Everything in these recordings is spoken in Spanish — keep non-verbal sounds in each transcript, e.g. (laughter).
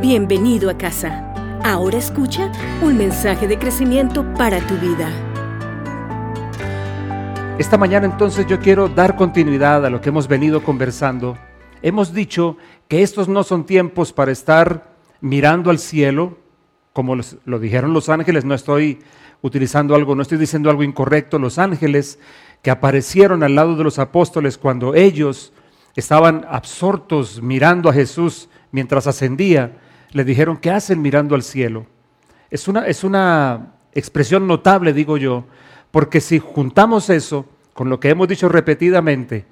Bienvenido a casa. Ahora escucha un mensaje de crecimiento para tu vida. Esta mañana entonces yo quiero dar continuidad a lo que hemos venido conversando. Hemos dicho que estos no son tiempos para estar mirando al cielo, como lo dijeron los ángeles, no estoy utilizando algo, no estoy diciendo algo incorrecto, los ángeles que aparecieron al lado de los apóstoles cuando ellos estaban absortos mirando a Jesús mientras ascendía, le dijeron, ¿qué hacen mirando al cielo? Es una, es una expresión notable, digo yo, porque si juntamos eso con lo que hemos dicho repetidamente,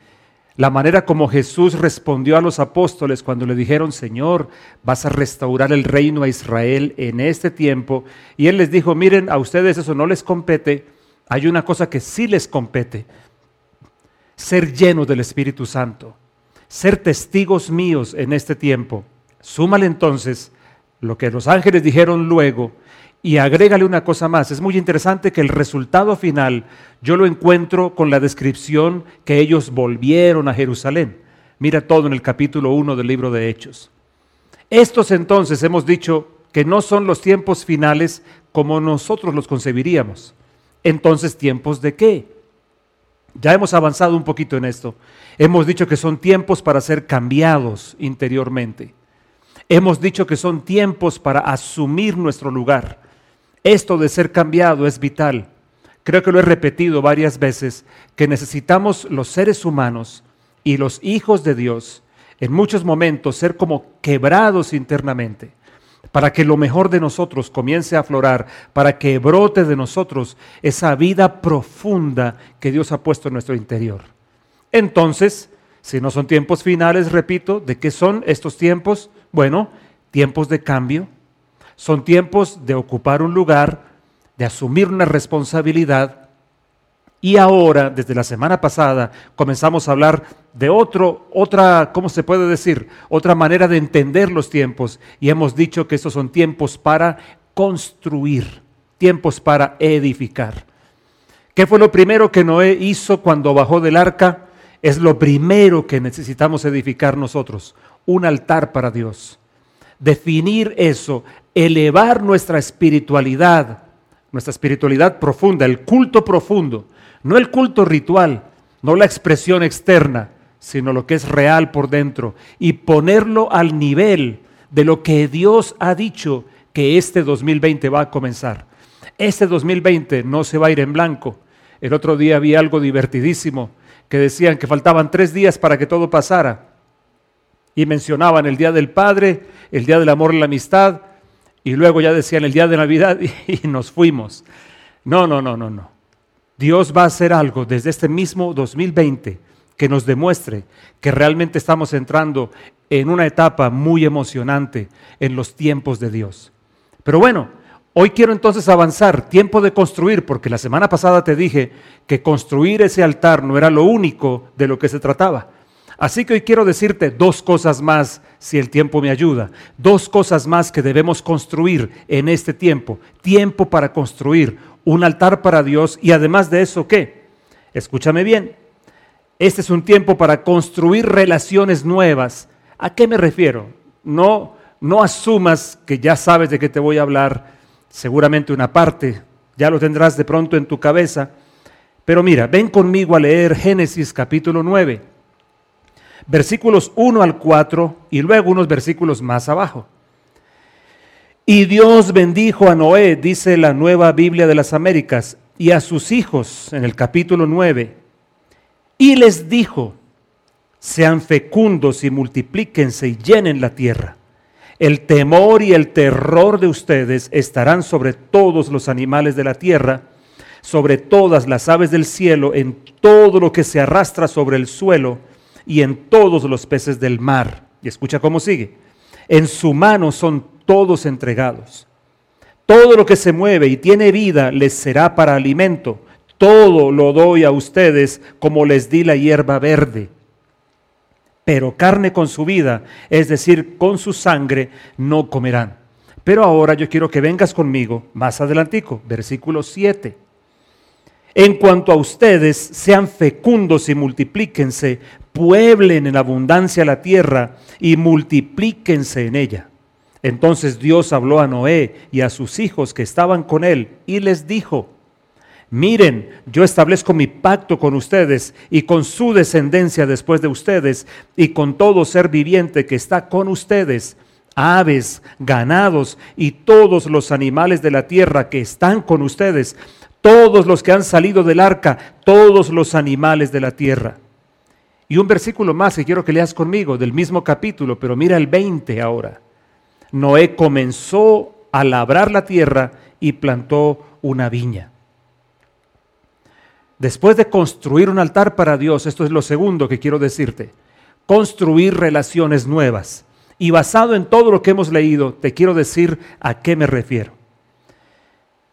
la manera como Jesús respondió a los apóstoles cuando le dijeron, Señor, vas a restaurar el reino a Israel en este tiempo. Y Él les dijo, miren, a ustedes eso no les compete, hay una cosa que sí les compete, ser llenos del Espíritu Santo, ser testigos míos en este tiempo. Súmale entonces lo que los ángeles dijeron luego y agrégale una cosa más. Es muy interesante que el resultado final yo lo encuentro con la descripción que ellos volvieron a Jerusalén. Mira todo en el capítulo 1 del libro de Hechos. Estos entonces hemos dicho que no son los tiempos finales como nosotros los concebiríamos. Entonces, ¿tiempos de qué? Ya hemos avanzado un poquito en esto. Hemos dicho que son tiempos para ser cambiados interiormente. Hemos dicho que son tiempos para asumir nuestro lugar. Esto de ser cambiado es vital. Creo que lo he repetido varias veces, que necesitamos los seres humanos y los hijos de Dios en muchos momentos ser como quebrados internamente, para que lo mejor de nosotros comience a aflorar, para que brote de nosotros esa vida profunda que Dios ha puesto en nuestro interior. Entonces, si no son tiempos finales, repito, ¿de qué son estos tiempos? Bueno, tiempos de cambio, son tiempos de ocupar un lugar, de asumir una responsabilidad. Y ahora, desde la semana pasada, comenzamos a hablar de otro, otra, ¿cómo se puede decir? Otra manera de entender los tiempos. Y hemos dicho que estos son tiempos para construir, tiempos para edificar. ¿Qué fue lo primero que Noé hizo cuando bajó del arca? Es lo primero que necesitamos edificar nosotros, un altar para Dios. Definir eso, elevar nuestra espiritualidad, nuestra espiritualidad profunda, el culto profundo, no el culto ritual, no la expresión externa, sino lo que es real por dentro, y ponerlo al nivel de lo que Dios ha dicho que este 2020 va a comenzar. Este 2020 no se va a ir en blanco. El otro día vi algo divertidísimo que decían que faltaban tres días para que todo pasara. Y mencionaban el Día del Padre, el Día del Amor y la Amistad, y luego ya decían el día de Navidad (laughs) y, nos fuimos. No, no, no, no, no. Dios va a hacer algo desde este mismo 2020 que nos demuestre que realmente estamos entrando en una etapa muy emocionante en los tiempos de Dios. Pero bueno, hoy quiero entonces avanzar, tiempo de construir, porque la semana pasada te dije que construir ese altar no era lo único de lo que se trataba. Así que hoy quiero decirte dos cosas más, si el tiempo me ayuda, dos cosas más que debemos construir en este tiempo. Tiempo para construir un altar para Dios y además de eso, ¿qué? Escúchame bien, este es un tiempo para construir relaciones nuevas. ¿A qué me refiero? No, no asumas que ya sabes de qué te voy a hablar, seguramente una parte, ya lo tendrás de pronto en tu cabeza. Pero mira, ven conmigo a leer Génesis capítulo 9 versículos 1 al 4 y luego unos versículos más abajo. Y Dios bendijo a Noé, dice la nueva Biblia de las Américas, y a sus hijos en el capítulo 9, y les dijo, sean fecundos y multiplíquense y llenen la tierra. El temor y el terror de ustedes estarán sobre todos los animales de la tierra, sobre todas las aves del cielo, en todo lo que se arrastra sobre el suelo, y en todos los peces del mar. Y escucha cómo sigue. En su mano son todos entregados. Todo lo que se mueve y tiene vida les será para alimento. Todo lo doy a ustedes como les di la hierba verde. Pero carne con su vida, es decir, con su sangre, no comerán. Pero ahora yo quiero que vengas conmigo más adelantico, versículo 7. En cuanto a ustedes, sean fecundos y multiplíquense, pueblen en abundancia la tierra y multiplíquense en ella. Entonces Dios habló a Noé y a sus hijos que estaban con él y les dijo, miren, yo establezco mi pacto con ustedes y con su descendencia después de ustedes y con todo ser viviente que está con ustedes, aves, ganados y todos los animales de la tierra que están con ustedes, todos los que han salido del arca, todos los animales de la tierra. Y un versículo más que quiero que leas conmigo del mismo capítulo, pero mira el 20 ahora. Noé comenzó a labrar la tierra y plantó una viña. Después de construir un altar para Dios, esto es lo segundo que quiero decirte, construir relaciones nuevas. Y basado en todo lo que hemos leído, te quiero decir a qué me refiero.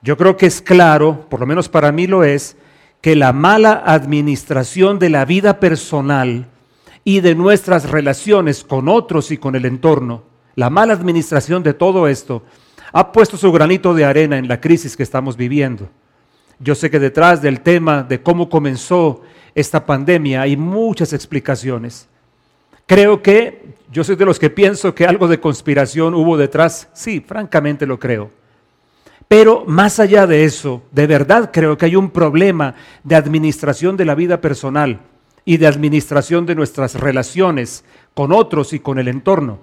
Yo creo que es claro, por lo menos para mí lo es, que la mala administración de la vida personal y de nuestras relaciones con otros y con el entorno, la mala administración de todo esto, ha puesto su granito de arena en la crisis que estamos viviendo. Yo sé que detrás del tema de cómo comenzó esta pandemia hay muchas explicaciones. Creo que yo soy de los que pienso que algo de conspiración hubo detrás. Sí, francamente lo creo. Pero más allá de eso, de verdad creo que hay un problema de administración de la vida personal y de administración de nuestras relaciones con otros y con el entorno.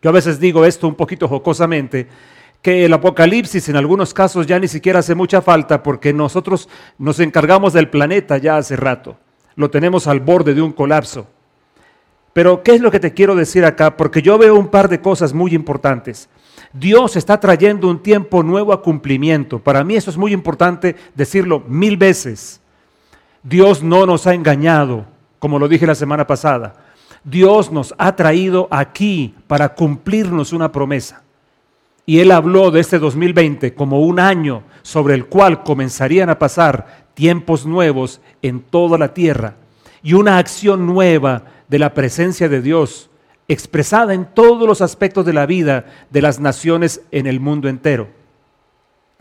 Yo a veces digo esto un poquito jocosamente, que el apocalipsis en algunos casos ya ni siquiera hace mucha falta porque nosotros nos encargamos del planeta ya hace rato. Lo tenemos al borde de un colapso. Pero ¿qué es lo que te quiero decir acá? Porque yo veo un par de cosas muy importantes. Dios está trayendo un tiempo nuevo a cumplimiento. Para mí eso es muy importante decirlo mil veces. Dios no nos ha engañado, como lo dije la semana pasada. Dios nos ha traído aquí para cumplirnos una promesa. Y él habló de este 2020 como un año sobre el cual comenzarían a pasar tiempos nuevos en toda la tierra y una acción nueva de la presencia de Dios expresada en todos los aspectos de la vida de las naciones en el mundo entero.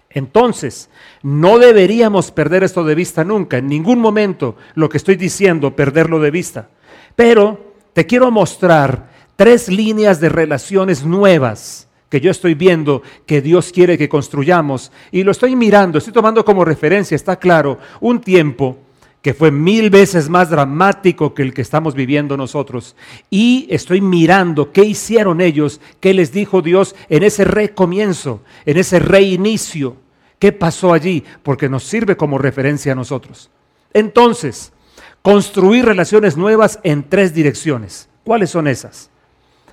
Entonces, no deberíamos perder esto de vista nunca, en ningún momento lo que estoy diciendo, perderlo de vista. Pero te quiero mostrar tres líneas de relaciones nuevas que yo estoy viendo que Dios quiere que construyamos. Y lo estoy mirando, estoy tomando como referencia, está claro, un tiempo que fue mil veces más dramático que el que estamos viviendo nosotros. Y estoy mirando qué hicieron ellos, qué les dijo Dios en ese recomienzo, en ese reinicio. ¿Qué pasó allí? Porque nos sirve como referencia a nosotros. Entonces, construir relaciones nuevas en tres direcciones. ¿Cuáles son esas?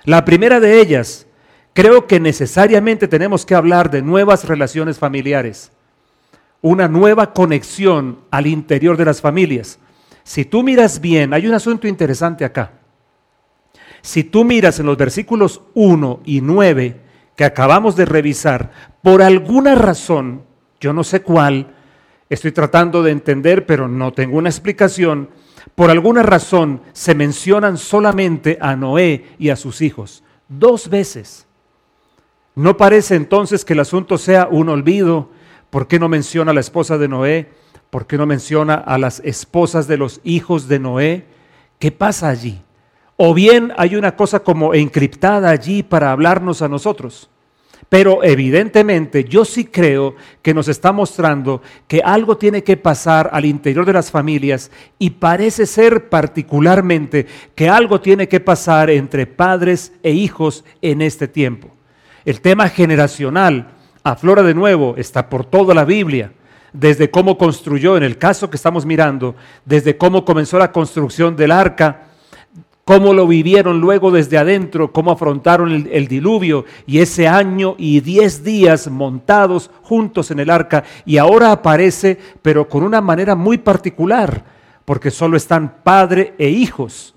La primera de ellas creo que necesariamente tenemos que hablar de nuevas relaciones familiares, una nueva conexión al interior de las familias. Si tú miras bien, hay un asunto interesante acá. Si tú miras en los versículos 1 y 9 que acabamos de revisar, por alguna razón, yo no sé cuál, estoy tratando de entender, pero no tengo una explicación, por alguna razón se mencionan solamente a Noé y a sus hijos, dos veces. ¿No parece entonces que el asunto sea un olvido? ¿Por qué no menciona a la esposa de Noé? ¿Por qué no menciona a las esposas de los hijos de Noé? ¿Qué pasa allí? O bien hay una cosa como encriptada allí para hablarnos a nosotros. Pero evidentemente yo sí creo que nos está mostrando que algo tiene que pasar al interior de las familias y parece ser particularmente que algo tiene que pasar entre padres e hijos en este tiempo. El tema generacional aflora de nuevo, está por toda la Biblia, desde cómo construyó, en el caso que estamos mirando, desde cómo comenzó la construcción del arca, cómo lo vivieron luego desde adentro, cómo afrontaron el, el, diluvio y ese año y diez días montados juntos en el arca. Y ahora aparece, pero con una manera muy particular, porque solo están padre e hijos.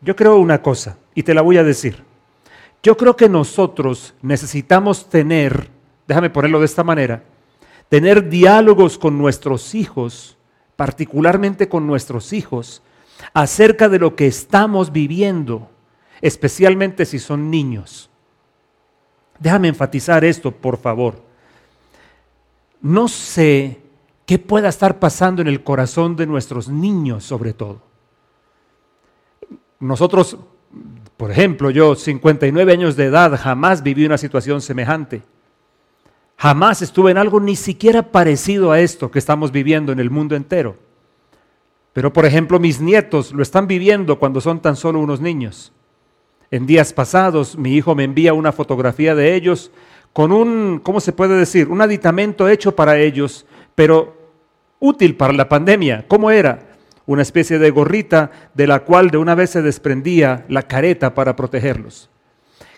Yo creo una cosa, y te la voy a decir. Yo creo que nosotros necesitamos tener, déjame ponerlo de esta manera, tener diálogos con nuestros hijos, particularmente con nuestros hijos, acerca de lo que estamos viviendo, especialmente si son niños. Déjame enfatizar esto, por favor. No sé qué pueda estar pasando en el corazón de nuestros niños, sobre todo. Nosotros Por ejemplo, yo, 59 años de edad, jamás viví una situación semejante. Jamás estuve en algo ni siquiera parecido a esto que estamos viviendo en el mundo entero. Pero, por ejemplo, mis nietos lo están viviendo cuando son tan solo unos niños. En días pasados, mi hijo me envía una fotografía de ellos con un, ¿cómo se puede decir? Un aditamento hecho para ellos, pero útil para la pandemia. ¿Cómo era? Una especie de gorrita de la cual de una vez se desprendía la careta para protegerlos.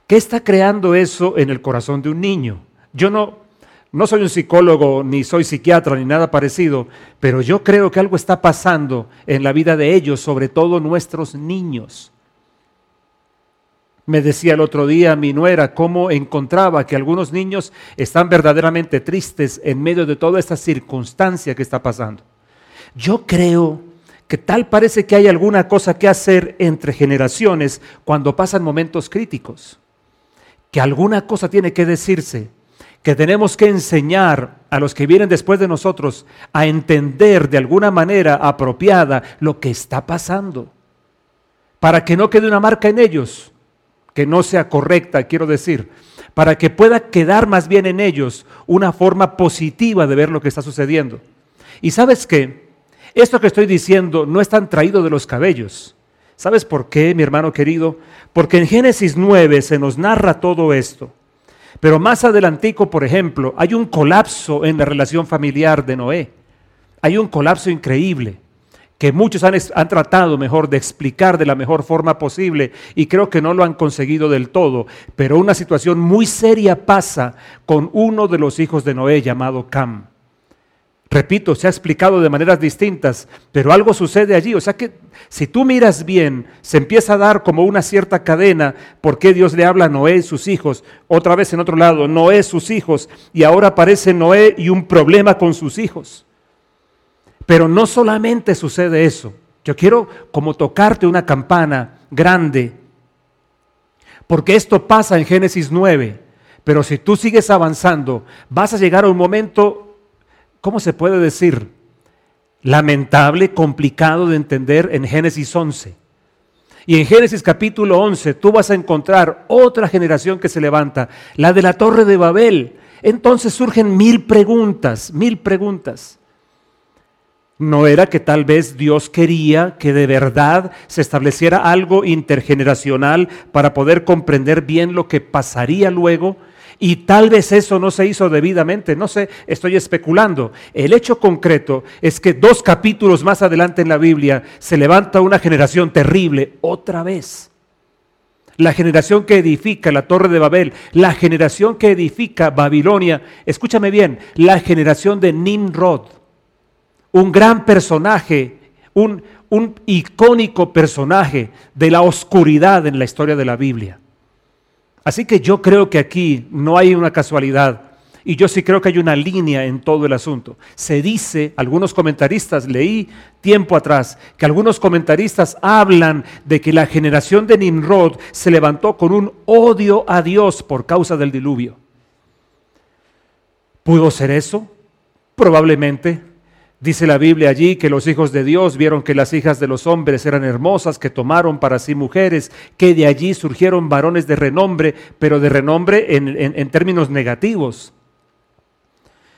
¿Qué está creando eso en el corazón de un niño? Yo no, no soy un psicólogo, ni soy psiquiatra, ni nada parecido, pero yo creo que algo está pasando en la vida de ellos, sobre todo nuestros niños. Me decía el otro día mi nuera cómo encontraba que algunos niños están verdaderamente tristes en medio de toda esta circunstancia que está pasando. Yo creo que tal parece que hay alguna cosa que hacer entre generaciones cuando pasan momentos críticos, que alguna cosa tiene que decirse, que tenemos que enseñar a los que vienen después de nosotros a entender de alguna manera apropiada lo que está pasando, para que no quede una marca en ellos que no sea correcta, quiero decir, para que pueda quedar más bien en ellos una forma positiva de ver lo que está sucediendo. Y sabes qué, esto que estoy diciendo no es tan traído de los cabellos. ¿Sabes por qué, mi hermano querido? Porque en Génesis 9 se nos narra todo esto. Pero más adelantico, por ejemplo, hay un colapso en la relación familiar de Noé. Hay un colapso increíble que muchos han, han, tratado mejor de explicar de la mejor forma posible y creo que no lo han conseguido del todo, pero una situación muy seria pasa con uno de los hijos de Noé llamado Cam. Repito, se ha explicado de maneras distintas, pero algo sucede allí. O sea que si tú miras bien, se empieza a dar como una cierta cadena por qué Dios le habla a Noé y sus hijos. Otra vez en otro lado, Noé sus hijos. Y ahora aparece Noé y un problema con sus hijos. Pero no solamente sucede eso. Yo quiero como tocarte una campana grande, porque esto pasa en Génesis 9, pero si tú sigues avanzando, vas a llegar a un momento, ¿cómo se puede decir? Lamentable, complicado de entender en Génesis 11. Y en Génesis capítulo 11 tú vas a encontrar otra generación que se levanta, la de la torre de Babel. Entonces surgen mil preguntas, mil preguntas. No era que tal vez Dios quería que de verdad se estableciera algo intergeneracional para poder comprender bien lo que pasaría luego y tal vez eso no se hizo debidamente, no sé, estoy especulando. El hecho concreto es que dos capítulos más adelante en la Biblia se levanta una generación terrible otra vez. La generación que edifica la torre de Babel, la generación que edifica Babilonia, escúchame bien, la generación de Nimrod un gran personaje, un, un icónico personaje de la oscuridad en la historia de la Biblia. Así que yo creo que aquí no hay una casualidad. Y yo sí creo que hay una línea en todo el asunto. Se dice, algunos comentaristas, leí tiempo atrás, que algunos comentaristas hablan de que la generación de Nimrod se levantó con un odio a Dios por causa del diluvio. ¿Pudo ser eso? Probablemente. Dice la Biblia allí que los hijos de Dios vieron que las hijas de los hombres eran hermosas, que tomaron para sí mujeres, que de allí surgieron varones de renombre, pero de renombre en, términos negativos.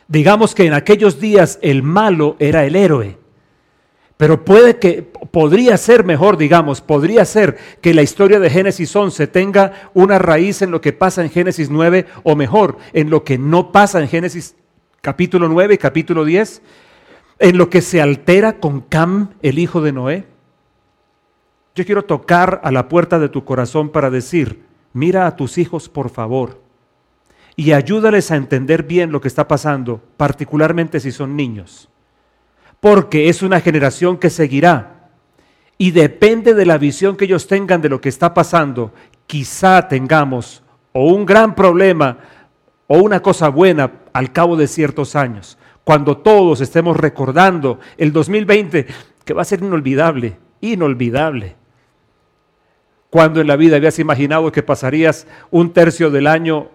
Digamos que en aquellos días el malo era el héroe. Pero puede que, podría ser mejor, digamos, podría ser que la historia de Génesis 11 tenga una raíz en lo que pasa en Génesis 9 o mejor, en lo que no pasa en Génesis capítulo 9 y capítulo 10 en lo que se altera con Cam, el hijo de Noé? Yo quiero tocar a la puerta de tu corazón para decir, mira a tus hijos por favor y ayúdales a entender bien lo que está pasando, particularmente si son niños, porque es una generación que seguirá y depende de la visión que ellos tengan de lo que está pasando, quizá tengamos o un gran problema o una cosa buena al cabo de ciertos años cuando todos estemos recordando el 2020, que va a ser inolvidable, inolvidable. Cuando en la vida habías imaginado que pasarías un tercio del año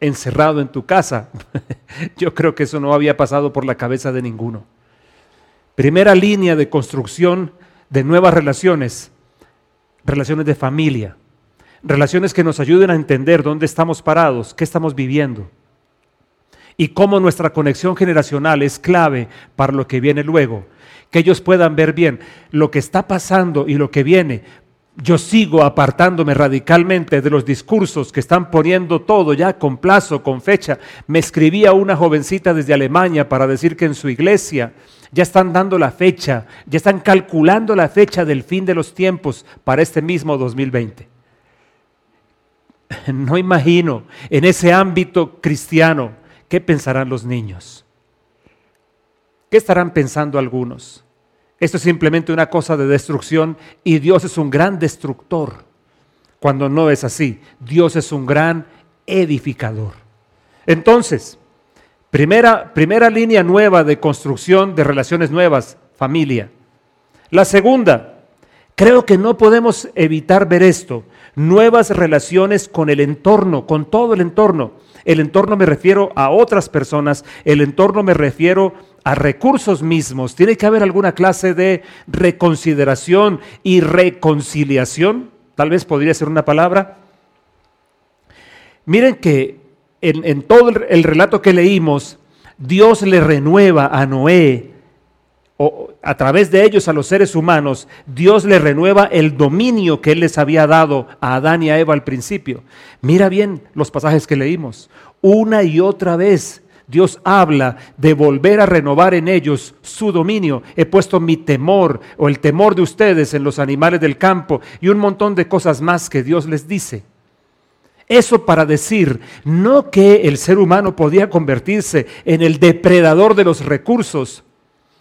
encerrado en tu casa, (laughs) yo creo que eso no había pasado por la cabeza de ninguno. Primera línea de construcción de nuevas relaciones, relaciones de familia. Relaciones que nos ayuden a entender dónde estamos parados, qué estamos viviendo y cómo nuestra conexión generacional es clave para lo que viene luego. Que ellos puedan ver bien lo que está pasando y lo que viene. Yo sigo apartándome radicalmente de los discursos que están poniendo todo ya con plazo, con fecha. Me escribía una jovencita desde Alemania para decir que en su iglesia ya están dando la fecha, ya están calculando la fecha del fin de los tiempos para este mismo 2020. (laughs) No imagino en ese ámbito cristiano ¿Qué pensarán los niños? ¿Qué estarán pensando algunos? Esto es simplemente una cosa de destrucción y Dios es un gran destructor. Cuando no es así, Dios es un gran edificador. Entonces, primera, primera línea nueva de construcción de relaciones nuevas, familia. La segunda, creo que no podemos evitar ver esto, nuevas relaciones con el entorno, con todo el entorno. El entorno me refiero a otras personas, el entorno me refiero a recursos mismos. Tiene que haber alguna clase de reconsideración y reconciliación. Tal vez podría ser una palabra. Miren que en, todo el relato que leímos, Dios le renueva a Noé o a través de ellos a los seres humanos, Dios les renueva el dominio que Él les había dado a Adán y a Eva al principio. Mira bien los pasajes que leímos. Una y otra vez Dios habla de volver a renovar en ellos su dominio. He puesto mi temor o el temor de ustedes en los animales del campo y un montón de cosas más que Dios les dice. Eso para decir no que el ser humano podía convertirse en el depredador de los recursos,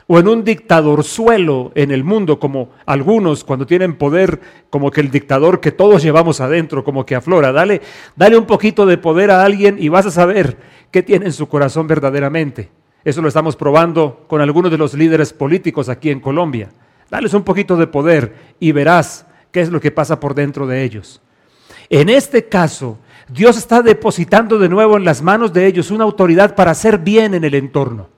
o en un dictador suelo en el mundo, como algunos cuando tienen poder, como que el dictador que todos llevamos adentro, como que aflora. Dale, dale un poquito de poder a alguien y vas a saber qué tiene en su corazón verdaderamente. Eso lo estamos probando con algunos de los líderes políticos aquí en Colombia. Dales un poquito de poder y verás qué es lo que pasa por dentro de ellos. En este caso, Dios está depositando de nuevo en las manos de ellos una autoridad para hacer bien en el entorno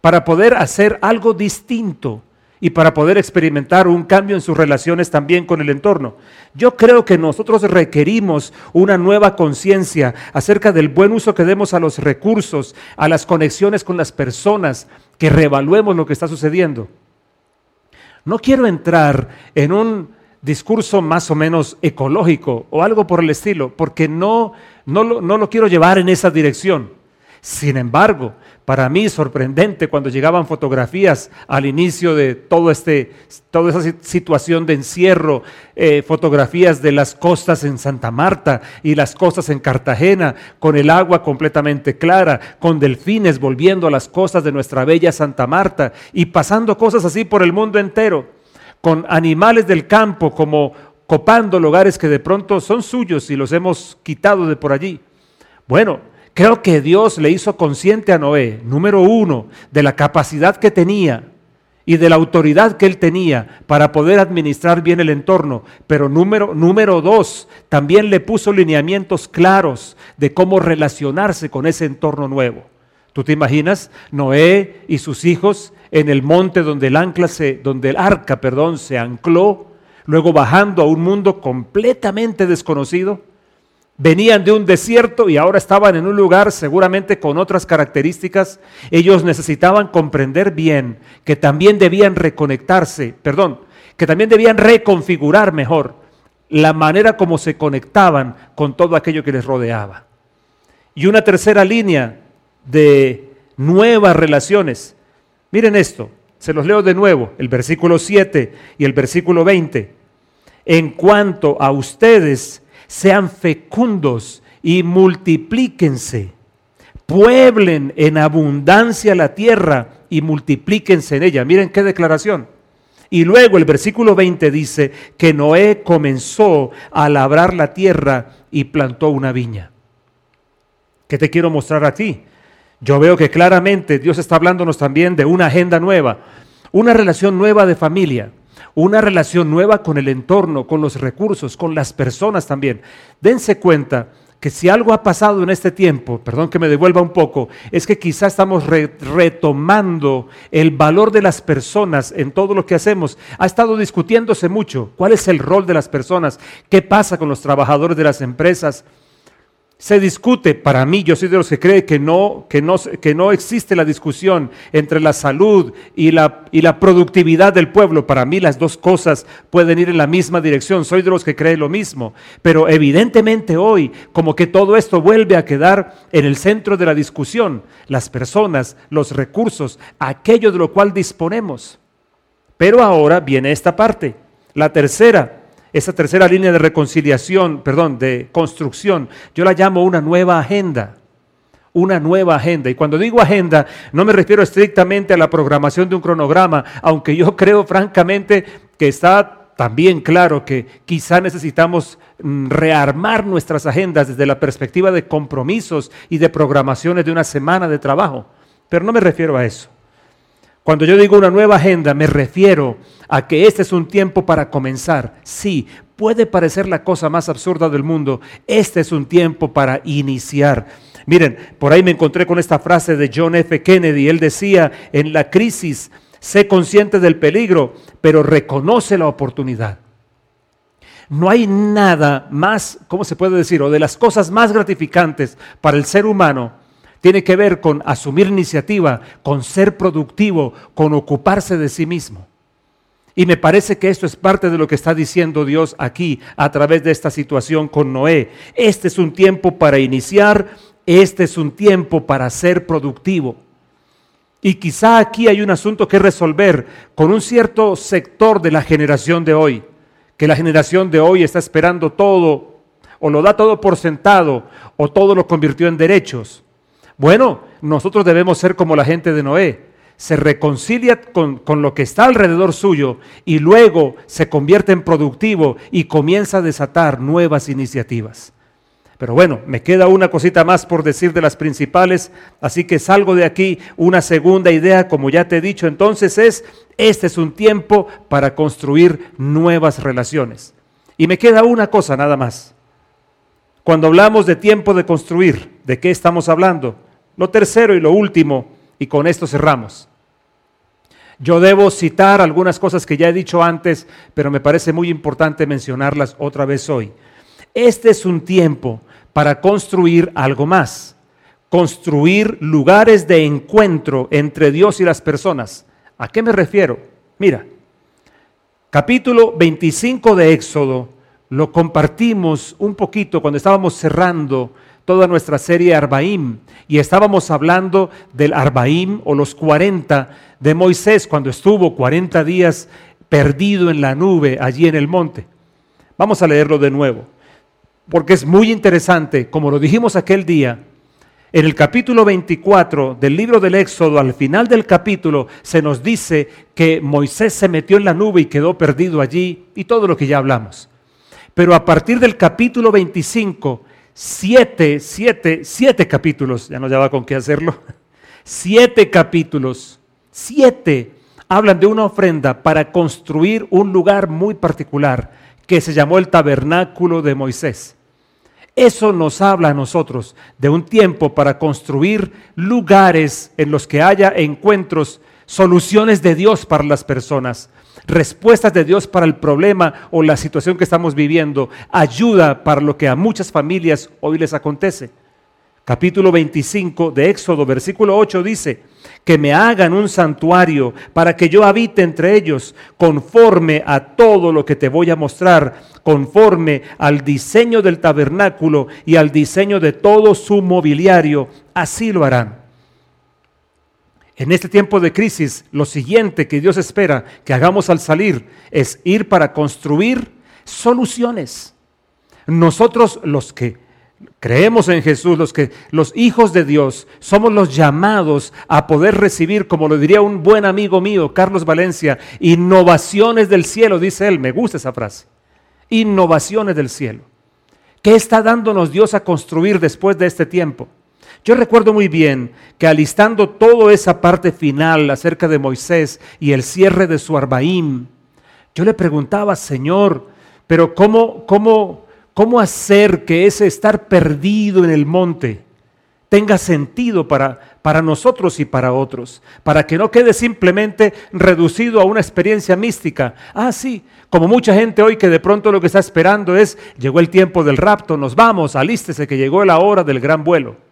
para poder hacer algo distinto y para poder experimentar un cambio en sus relaciones también con el entorno. Yo creo que nosotros requerimos una nueva conciencia acerca del buen uso que demos a los recursos, a las conexiones con las personas, que reevaluemos lo que está sucediendo. No quiero entrar en un discurso más o menos ecológico o algo por el estilo, porque no, no, lo, no lo quiero llevar en esa dirección. Sin embargo, para mí sorprendente cuando llegaban fotografías al inicio de todo este, toda esa situación de encierro, eh, fotografías de las costas en Santa Marta y las costas en Cartagena, con el agua completamente clara, con delfines volviendo a las costas de nuestra bella Santa Marta y pasando cosas así por el mundo entero, con animales del campo como copando lugares que de pronto son suyos y los hemos quitado de por allí. Bueno, Creo que Dios le hizo consciente a Noé, número uno, de la capacidad que tenía y de la autoridad que él tenía para poder administrar bien el entorno. Pero número, número dos, también le puso lineamientos claros de cómo relacionarse con ese entorno nuevo. ¿Tú te imaginas Noé y sus hijos en el monte donde el ancla se, donde el arca, perdón, se ancló, luego bajando a un mundo completamente desconocido? Venían de un desierto y ahora estaban en un lugar seguramente con otras características. Ellos necesitaban comprender bien que también debían reconectarse, perdón, que también debían reconfigurar mejor la manera como se conectaban con todo aquello que les rodeaba. Y una tercera línea de nuevas relaciones. Miren esto, se los leo de nuevo, el versículo 7 y el versículo 20. En cuanto a ustedes, sean fecundos y multiplíquense, pueblen en abundancia la tierra y multiplíquense en ella. Miren qué declaración. Y luego el versículo 20 dice que Noé comenzó a labrar la tierra y plantó una viña. ¿Qué te quiero mostrar a ti? Yo veo que claramente Dios está hablándonos también de una agenda nueva, una relación nueva de familia, una relación nueva con el entorno, con los recursos, con las personas también. Dense cuenta que si algo ha pasado en este tiempo, perdón que me devuelva un poco, es que quizás estamos retomando el valor de las personas en todo lo que hacemos. Ha estado discutiéndose mucho cuál es el rol de las personas, qué pasa con los trabajadores de las empresas, se discute, para mí, yo soy de los que cree que no, que no, que no existe la discusión entre la salud y la, y la productividad del pueblo. Para mí las dos cosas pueden ir en la misma dirección. Soy de los que cree lo mismo. Pero evidentemente hoy, como que todo esto vuelve a quedar en el centro de la discusión. Las personas, los recursos, aquello de lo cual disponemos. Pero ahora viene esta parte, la tercera esa tercera línea de reconciliación, perdón, de construcción, yo la llamo una nueva agenda. Una nueva agenda. Y cuando digo agenda, no me refiero estrictamente a la programación de un cronograma, aunque yo creo francamente que está también claro que quizá necesitamos mm, rearmar nuestras agendas desde la perspectiva de compromisos y de programaciones de una semana de trabajo. Pero no me refiero a eso. Cuando yo digo una nueva agenda, me refiero a que este es un tiempo para comenzar. Sí, puede parecer la cosa más absurda del mundo. Este es un tiempo para iniciar. Miren, por ahí me encontré con esta frase de John F. Kennedy. Él decía, en la crisis, sé consciente del peligro, pero reconoce la oportunidad. No hay nada más, ¿cómo se puede decir? O de las cosas más gratificantes para el ser humano tiene que ver con asumir iniciativa, con ser productivo, con ocuparse de sí mismo. Y me parece que esto es parte de lo que está diciendo Dios aquí a través de esta situación con Noé. Este es un tiempo para iniciar, este es un tiempo para ser productivo. Y quizá aquí hay un asunto que resolver con un cierto sector de la generación de hoy, que la generación de hoy está esperando todo, o lo da todo por sentado, o todo lo convirtió en derechos. Bueno, nosotros debemos ser como la gente de Noé. Se reconcilia con, lo que está alrededor suyo y luego se convierte en productivo y comienza a desatar nuevas iniciativas. Pero bueno, me queda una cosita más por decir de las principales, así que salgo de aquí. Una segunda idea, como ya te he dicho entonces, es, este es un tiempo para construir nuevas relaciones. Y me queda una cosa nada más. Cuando hablamos de tiempo de construir, ¿de qué estamos hablando? Lo tercero y lo último, y con esto cerramos. Yo debo citar algunas cosas que ya he dicho antes, pero me parece muy importante mencionarlas otra vez hoy. Este es un tiempo para construir algo más, construir lugares de encuentro entre Dios y las personas. ¿A qué me refiero? Mira, capítulo 25 de Éxodo lo compartimos un poquito cuando estábamos cerrando toda nuestra serie Arbaim y estábamos hablando del Arbaim o los 40 de Moisés cuando estuvo 40 días perdido en la nube allí en el monte. Vamos a leerlo de nuevo, porque es muy interesante, como lo dijimos aquel día, en el capítulo 24 del libro del Éxodo, al final del capítulo, se nos dice que Moisés se metió en la nube y quedó perdido allí y todo lo que ya hablamos. Pero a partir del capítulo 25 siete, siete, siete capítulos, ya no ya va con qué hacerlo, (laughs) siete capítulos, siete. Hablan de una ofrenda para construir un lugar muy particular que se llamó el tabernáculo de Moisés. Eso nos habla a nosotros de un tiempo para construir lugares en los que haya encuentros, soluciones de Dios para las personas, respuestas de Dios para el problema o la situación que estamos viviendo, ayuda para lo que a muchas familias hoy les acontece. Capítulo 25 de Éxodo, versículo 8 dice, que me hagan un santuario para que yo habite entre ellos conforme a todo lo que te voy a mostrar, conforme al diseño del tabernáculo y al diseño de todo su mobiliario, así lo harán. En este tiempo de crisis, lo siguiente que Dios espera que hagamos al salir es ir para construir soluciones. Nosotros los que creemos en Jesús, los que los hijos de Dios, somos los llamados a poder recibir, como lo diría un buen amigo mío, Carlos Valencia, innovaciones del cielo, dice él, me gusta esa frase. Innovaciones del cielo. ¿Qué está dándonos Dios a construir después de este tiempo? Yo recuerdo muy bien que alistando toda esa parte final acerca de Moisés y el cierre de su Arbaim, yo le preguntaba, Señor, pero ¿cómo, cómo, cómo hacer que ese estar perdido en el monte tenga sentido para, para nosotros y para otros, para que no quede simplemente reducido a una experiencia mística. Ah, sí, como mucha gente hoy que de pronto lo que está esperando es, llegó el tiempo del rapto, nos vamos, alístese que llegó la hora del gran vuelo.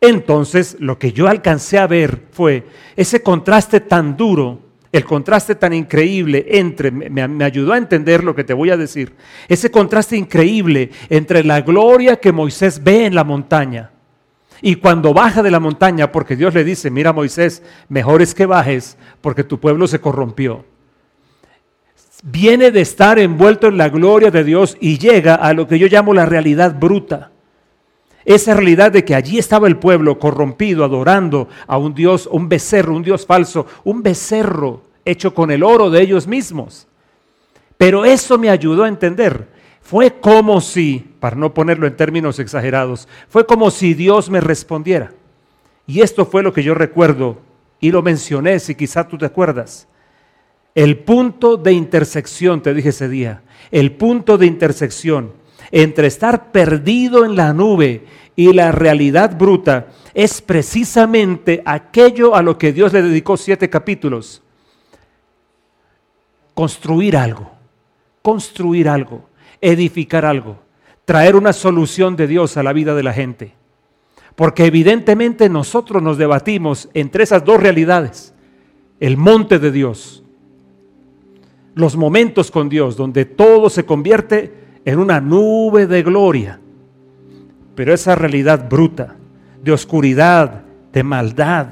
Entonces, lo que yo alcancé a ver fue ese contraste tan duro, el contraste tan increíble entre, me, ayudó a entender lo que te voy a decir, ese contraste increíble entre la gloria que Moisés ve en la montaña y cuando baja de la montaña, porque Dios le dice, mira Moisés, mejor es que bajes porque tu pueblo se corrompió. Viene de estar envuelto en la gloria de Dios y llega a lo que yo llamo la realidad bruta. Esa realidad de que allí estaba el pueblo corrompido, adorando a un Dios, un becerro, un Dios falso, un becerro hecho con el oro de ellos mismos. Pero eso me ayudó a entender fue como si, para no ponerlo en términos exagerados, fue como si Dios me respondiera. Y esto fue lo que yo recuerdo y lo mencioné, si quizá tú te acuerdas. El punto de intersección, te dije ese día, el punto de intersección entre estar perdido en la nube y la realidad bruta es precisamente aquello a lo que Dios le dedicó siete capítulos. Construir algo, construir algo edificar algo, traer una solución de Dios a la vida de la gente. Porque evidentemente nosotros nos debatimos entre esas dos realidades, el monte de Dios, los momentos con Dios, donde todo se convierte en una nube de gloria, pero esa realidad bruta, de oscuridad, de maldad.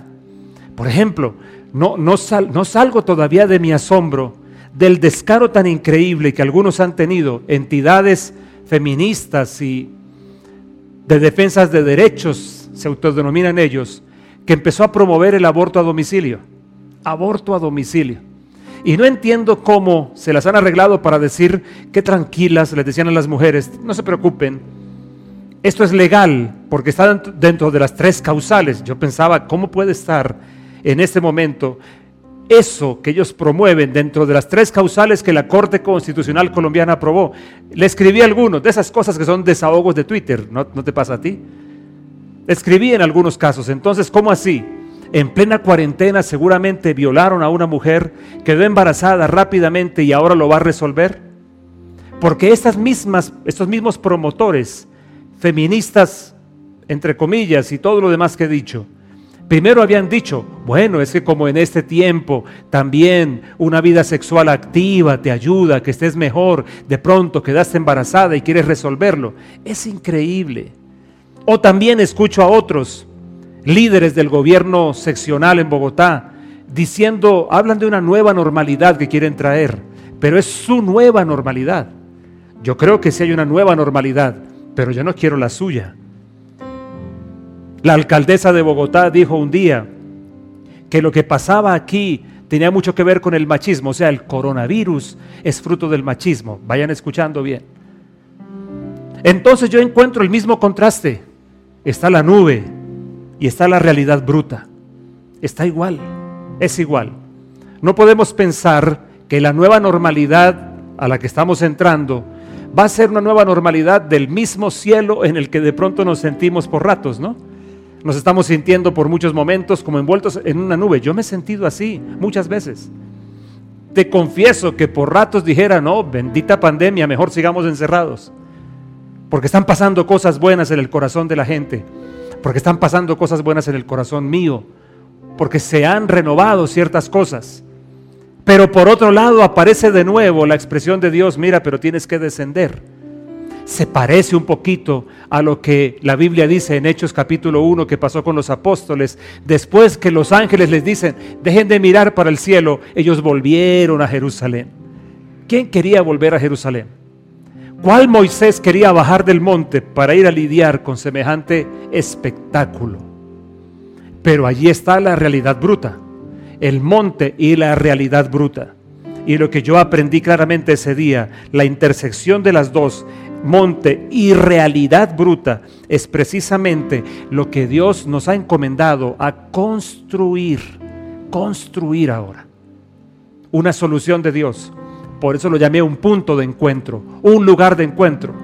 Por ejemplo, no, no, salgo todavía de mi asombro del descaro tan increíble que algunos han tenido, entidades feministas y de defensas de derechos, se autodenominan ellos, que empezó a promover el aborto a domicilio. Aborto a domicilio. Y no entiendo cómo se las han arreglado para decir que tranquilas, les decían a las mujeres, no se preocupen, esto es legal porque está dentro de las tres causales. Yo pensaba, ¿cómo puede estar en este momento eso que ellos promueven dentro de las tres causales que la Corte Constitucional Colombiana aprobó. Le escribí algunos de esas cosas que son desahogos de Twitter, ¿no, te pasa a ti? Escribí en algunos casos, entonces, ¿cómo así? En plena cuarentena seguramente violaron a una mujer, quedó embarazada rápidamente y ahora lo va a resolver. Porque estas mismas, estos mismos promotores, feministas, entre comillas, y todo lo demás que he dicho, Primero habían dicho, bueno, es que como en este tiempo también una vida sexual activa te ayuda, que estés mejor, de pronto quedaste embarazada y quieres resolverlo. Es increíble. O también escucho a otros líderes del gobierno seccional en Bogotá diciendo, hablan de una nueva normalidad que quieren traer, pero es su nueva normalidad. Yo creo que sí hay una nueva normalidad, pero yo no quiero la suya. La alcaldesa de Bogotá dijo un día que lo que pasaba aquí tenía mucho que ver con el machismo, o sea, el coronavirus es fruto del machismo. Vayan escuchando bien. Entonces yo encuentro el mismo contraste. Está la nube y está la realidad bruta. Está igual, es igual. No podemos pensar que la nueva normalidad a la que estamos entrando va a ser una nueva normalidad del mismo cielo en el que de pronto nos sentimos por ratos, ¿no? Nos estamos sintiendo por muchos momentos como envueltos en una nube. Yo me he sentido así muchas veces. Te confieso que por ratos dijera, no, bendita pandemia, mejor sigamos encerrados. Porque están pasando cosas buenas en el corazón de la gente. Porque están pasando cosas buenas en el corazón mío. Porque se han renovado ciertas cosas. Pero por otro lado aparece de nuevo la expresión de Dios, mira, pero tienes que descender se parece un poquito a lo que la Biblia dice en Hechos capítulo 1 que pasó con los apóstoles. Después que los ángeles les dicen, dejen de mirar para el cielo, ellos volvieron a Jerusalén. ¿Quién quería volver a Jerusalén? ¿Cuál Moisés quería bajar del monte para ir a lidiar con semejante espectáculo? Pero allí está la realidad bruta, el monte y la realidad bruta. Y lo que yo aprendí claramente ese día, la intersección de las dos monte y realidad bruta es precisamente lo que Dios nos ha encomendado a construir, construir ahora. Una solución de Dios. Por eso lo llamé un punto de encuentro, un lugar de encuentro.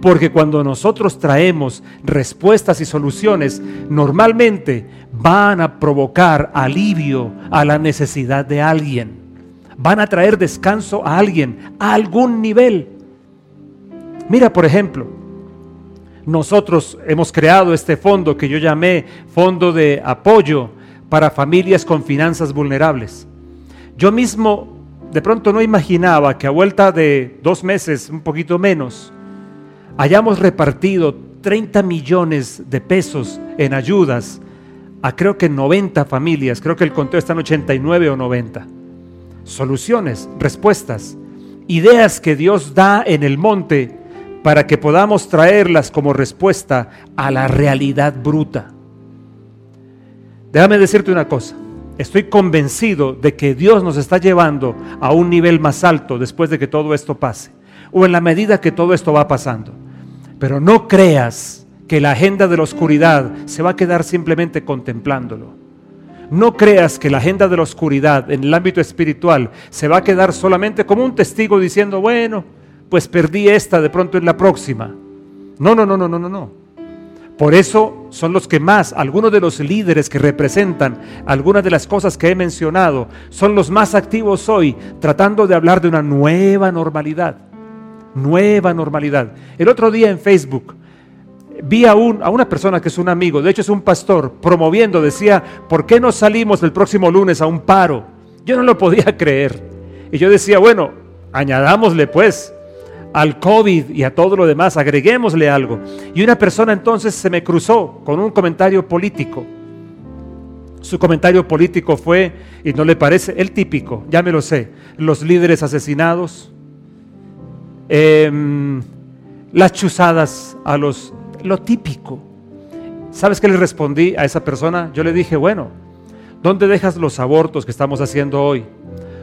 Porque cuando nosotros traemos respuestas y soluciones, normalmente van a provocar alivio a la necesidad de alguien. Van a traer descanso a alguien, a algún nivel. Mira, por ejemplo, nosotros hemos creado este fondo que yo llamé Fondo de Apoyo para Familias con Finanzas Vulnerables. Yo mismo de pronto no imaginaba que a vuelta de dos meses, un poquito menos, hayamos repartido 30 millones de pesos en ayudas a creo que 90 familias, creo que el conteo está en 89 o 90. Soluciones, respuestas, ideas que Dios da en el monte para que podamos traerlas como respuesta a la realidad bruta. Déjame decirte una cosa. Estoy convencido de que Dios nos está llevando a un nivel más alto después de que todo esto pase, o en la medida que todo esto va pasando. Pero no creas que la agenda de la oscuridad se va a quedar simplemente contemplándolo. No creas que la agenda de la oscuridad en el ámbito espiritual se va a quedar solamente como un testigo diciendo, bueno, pues perdí esta de pronto en la próxima. No, no, no, no, no, no, no. Por eso son los que más, algunos de los líderes que representan algunas de las cosas que he mencionado, son los más activos hoy, tratando de hablar de una nueva normalidad. Nueva normalidad. El otro día en Facebook vi a, un, a una persona que es un amigo, de hecho es un pastor, promoviendo, decía, ¿por qué no salimos el próximo lunes a un paro? Yo no lo podía (laughs) creer. Y yo decía, bueno, añadámosle pues al COVID y a todo lo demás, agreguémosle algo. Y una persona entonces se me cruzó con un comentario político. Su comentario político fue, y no le parece, el típico, ya me lo sé, los líderes asesinados, em, las chuzadas a los, lo típico. ¿Sabes qué le respondí a esa persona? Yo le dije, bueno, ¿dónde dejas los abortos que estamos haciendo hoy?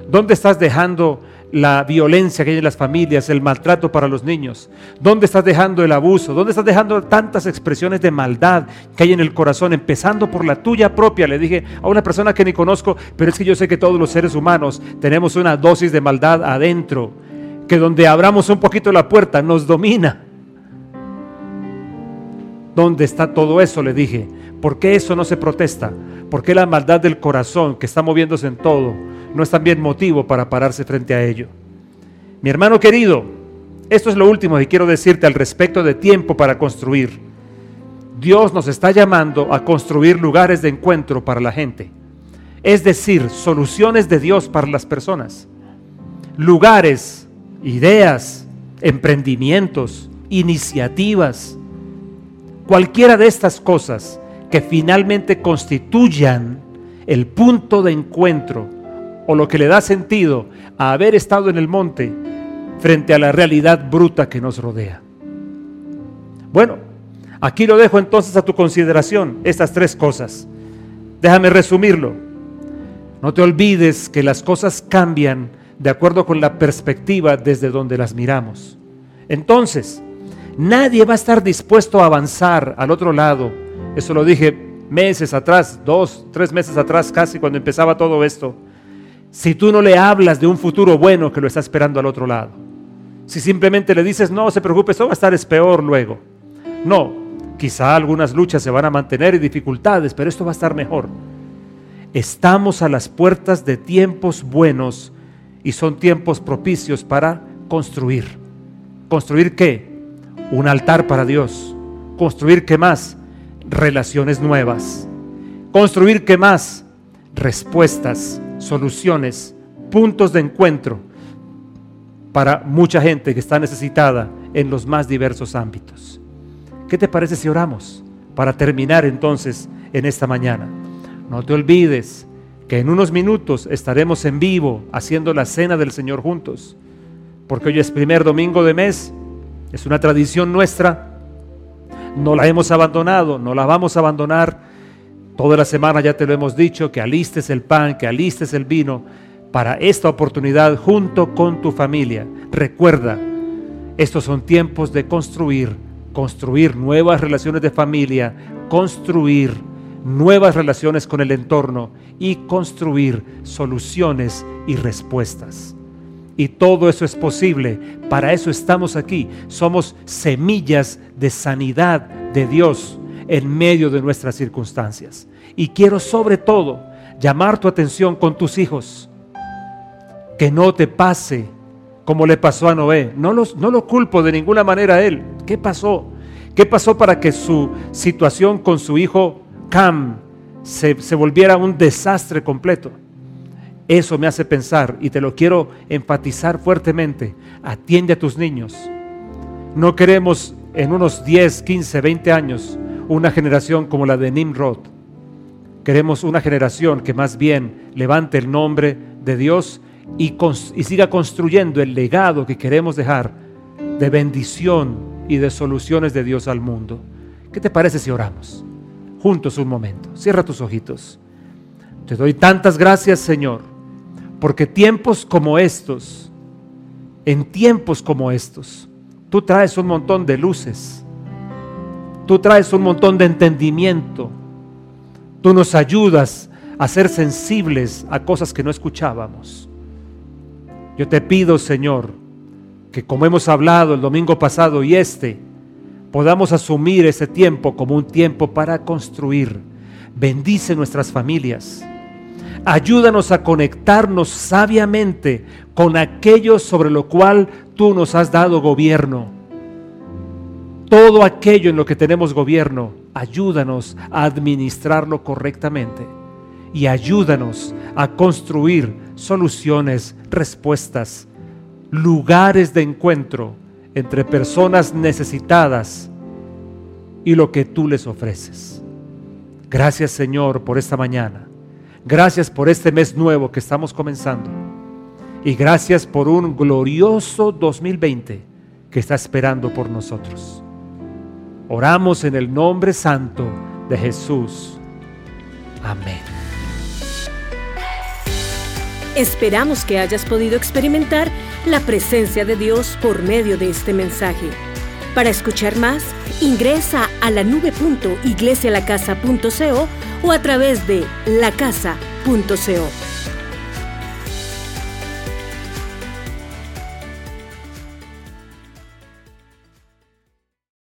¿Dónde estás dejando la violencia que hay en las familias, el maltrato para los niños? ¿Dónde estás dejando el abuso? ¿Dónde estás dejando tantas expresiones de maldad que hay en el corazón, empezando por la tuya propia? Le dije a una persona que ni conozco, pero es que yo sé que todos los seres humanos tenemos una dosis de maldad adentro, que donde abramos un poquito la puerta nos domina. ¿Dónde está todo eso? Le dije. ¿Por qué eso no se protesta? ¿Por qué la maldad del corazón que está moviéndose en todo no es también motivo para pararse frente a ello. Mi hermano querido, esto es lo último que quiero decirte al respecto de tiempo para construir. Dios nos está llamando a construir lugares de encuentro para la gente. Es decir, soluciones de Dios para las personas. Lugares, ideas, emprendimientos, iniciativas. Cualquiera de estas cosas que finalmente constituyan el punto de encuentro o lo que le da sentido a haber estado en el monte frente a la realidad bruta que nos rodea. Bueno, aquí lo dejo entonces a tu consideración, estas tres cosas. Déjame resumirlo. No te olvides que las cosas cambian de acuerdo con la perspectiva desde donde las miramos. Entonces, nadie va a estar dispuesto a avanzar al otro lado. Eso lo dije meses atrás, dos, tres meses atrás casi, cuando empezaba todo esto si tú no le hablas de un futuro bueno que lo está esperando al otro lado. Si simplemente le dices, no se preocupe, eso va a estar es peor luego. No, quizá algunas luchas se van a mantener y dificultades, pero esto va a estar mejor. Estamos a las puertas de tiempos buenos y son tiempos propicios para construir. ¿Construir qué? Un altar para Dios. ¿Construir qué más? Relaciones nuevas. ¿Construir qué más? Respuestas soluciones, puntos de encuentro para mucha gente que está necesitada en los más diversos ámbitos. ¿Qué te parece si oramos para terminar entonces en esta mañana? No te olvides que en unos minutos estaremos en vivo haciendo la cena del Señor juntos, porque hoy es primer domingo de mes, es una tradición nuestra, no la hemos abandonado, no la vamos a abandonar Toda la semana ya te lo hemos dicho, que alistes el pan, que alistes el vino para esta oportunidad junto con tu familia. Recuerda, estos son tiempos de construir, construir nuevas relaciones de familia, construir nuevas relaciones con el entorno y construir soluciones y respuestas. Y todo eso es posible. Para eso estamos aquí. Somos semillas de sanidad de Dios en medio de nuestras circunstancias. Y quiero sobre todo llamar tu atención con tus hijos. Que no te pase como le pasó a Noé. No, los, no lo culpo de ninguna manera a él. ¿Qué pasó? ¿Qué pasó para que su situación con su hijo Cam se, se volviera un desastre completo? Eso me hace pensar y te lo quiero enfatizar fuertemente. Atiende a tus niños. No queremos en unos 10, 15, 20 años una generación como la de Nimrod. Queremos una generación que más bien levante el nombre de Dios y, siga construyendo el legado que queremos dejar de bendición y de soluciones de Dios al mundo. ¿Qué te parece si oramos? Juntos un momento. Cierra tus ojitos. Te doy tantas gracias, Señor porque tiempos como estos, en tiempos como estos, tú traes un montón de luces, tú traes un montón de entendimiento, tú nos ayudas a ser sensibles a cosas que no escuchábamos. Yo te pido, Señor, que como hemos hablado el domingo pasado y este, podamos asumir ese tiempo como un tiempo para construir. Bendice nuestras familias Ayúdanos a conectarnos sabiamente con aquello sobre lo cual tú nos has dado gobierno. Todo aquello en lo que tenemos gobierno, ayúdanos a administrarlo correctamente y ayúdanos a construir soluciones, respuestas, lugares de encuentro entre personas necesitadas y lo que tú les ofreces. Gracias Señor por esta mañana. Gracias por este mes nuevo que estamos comenzando. Y gracias por un glorioso 2020 que está esperando por nosotros. Oramos en el nombre santo de Jesús. Amén. Esperamos que hayas podido experimentar la presencia de Dios por medio de este mensaje. Para escuchar más, ingresa a la nube.iglesialacasa.co o a través de lacasa.co.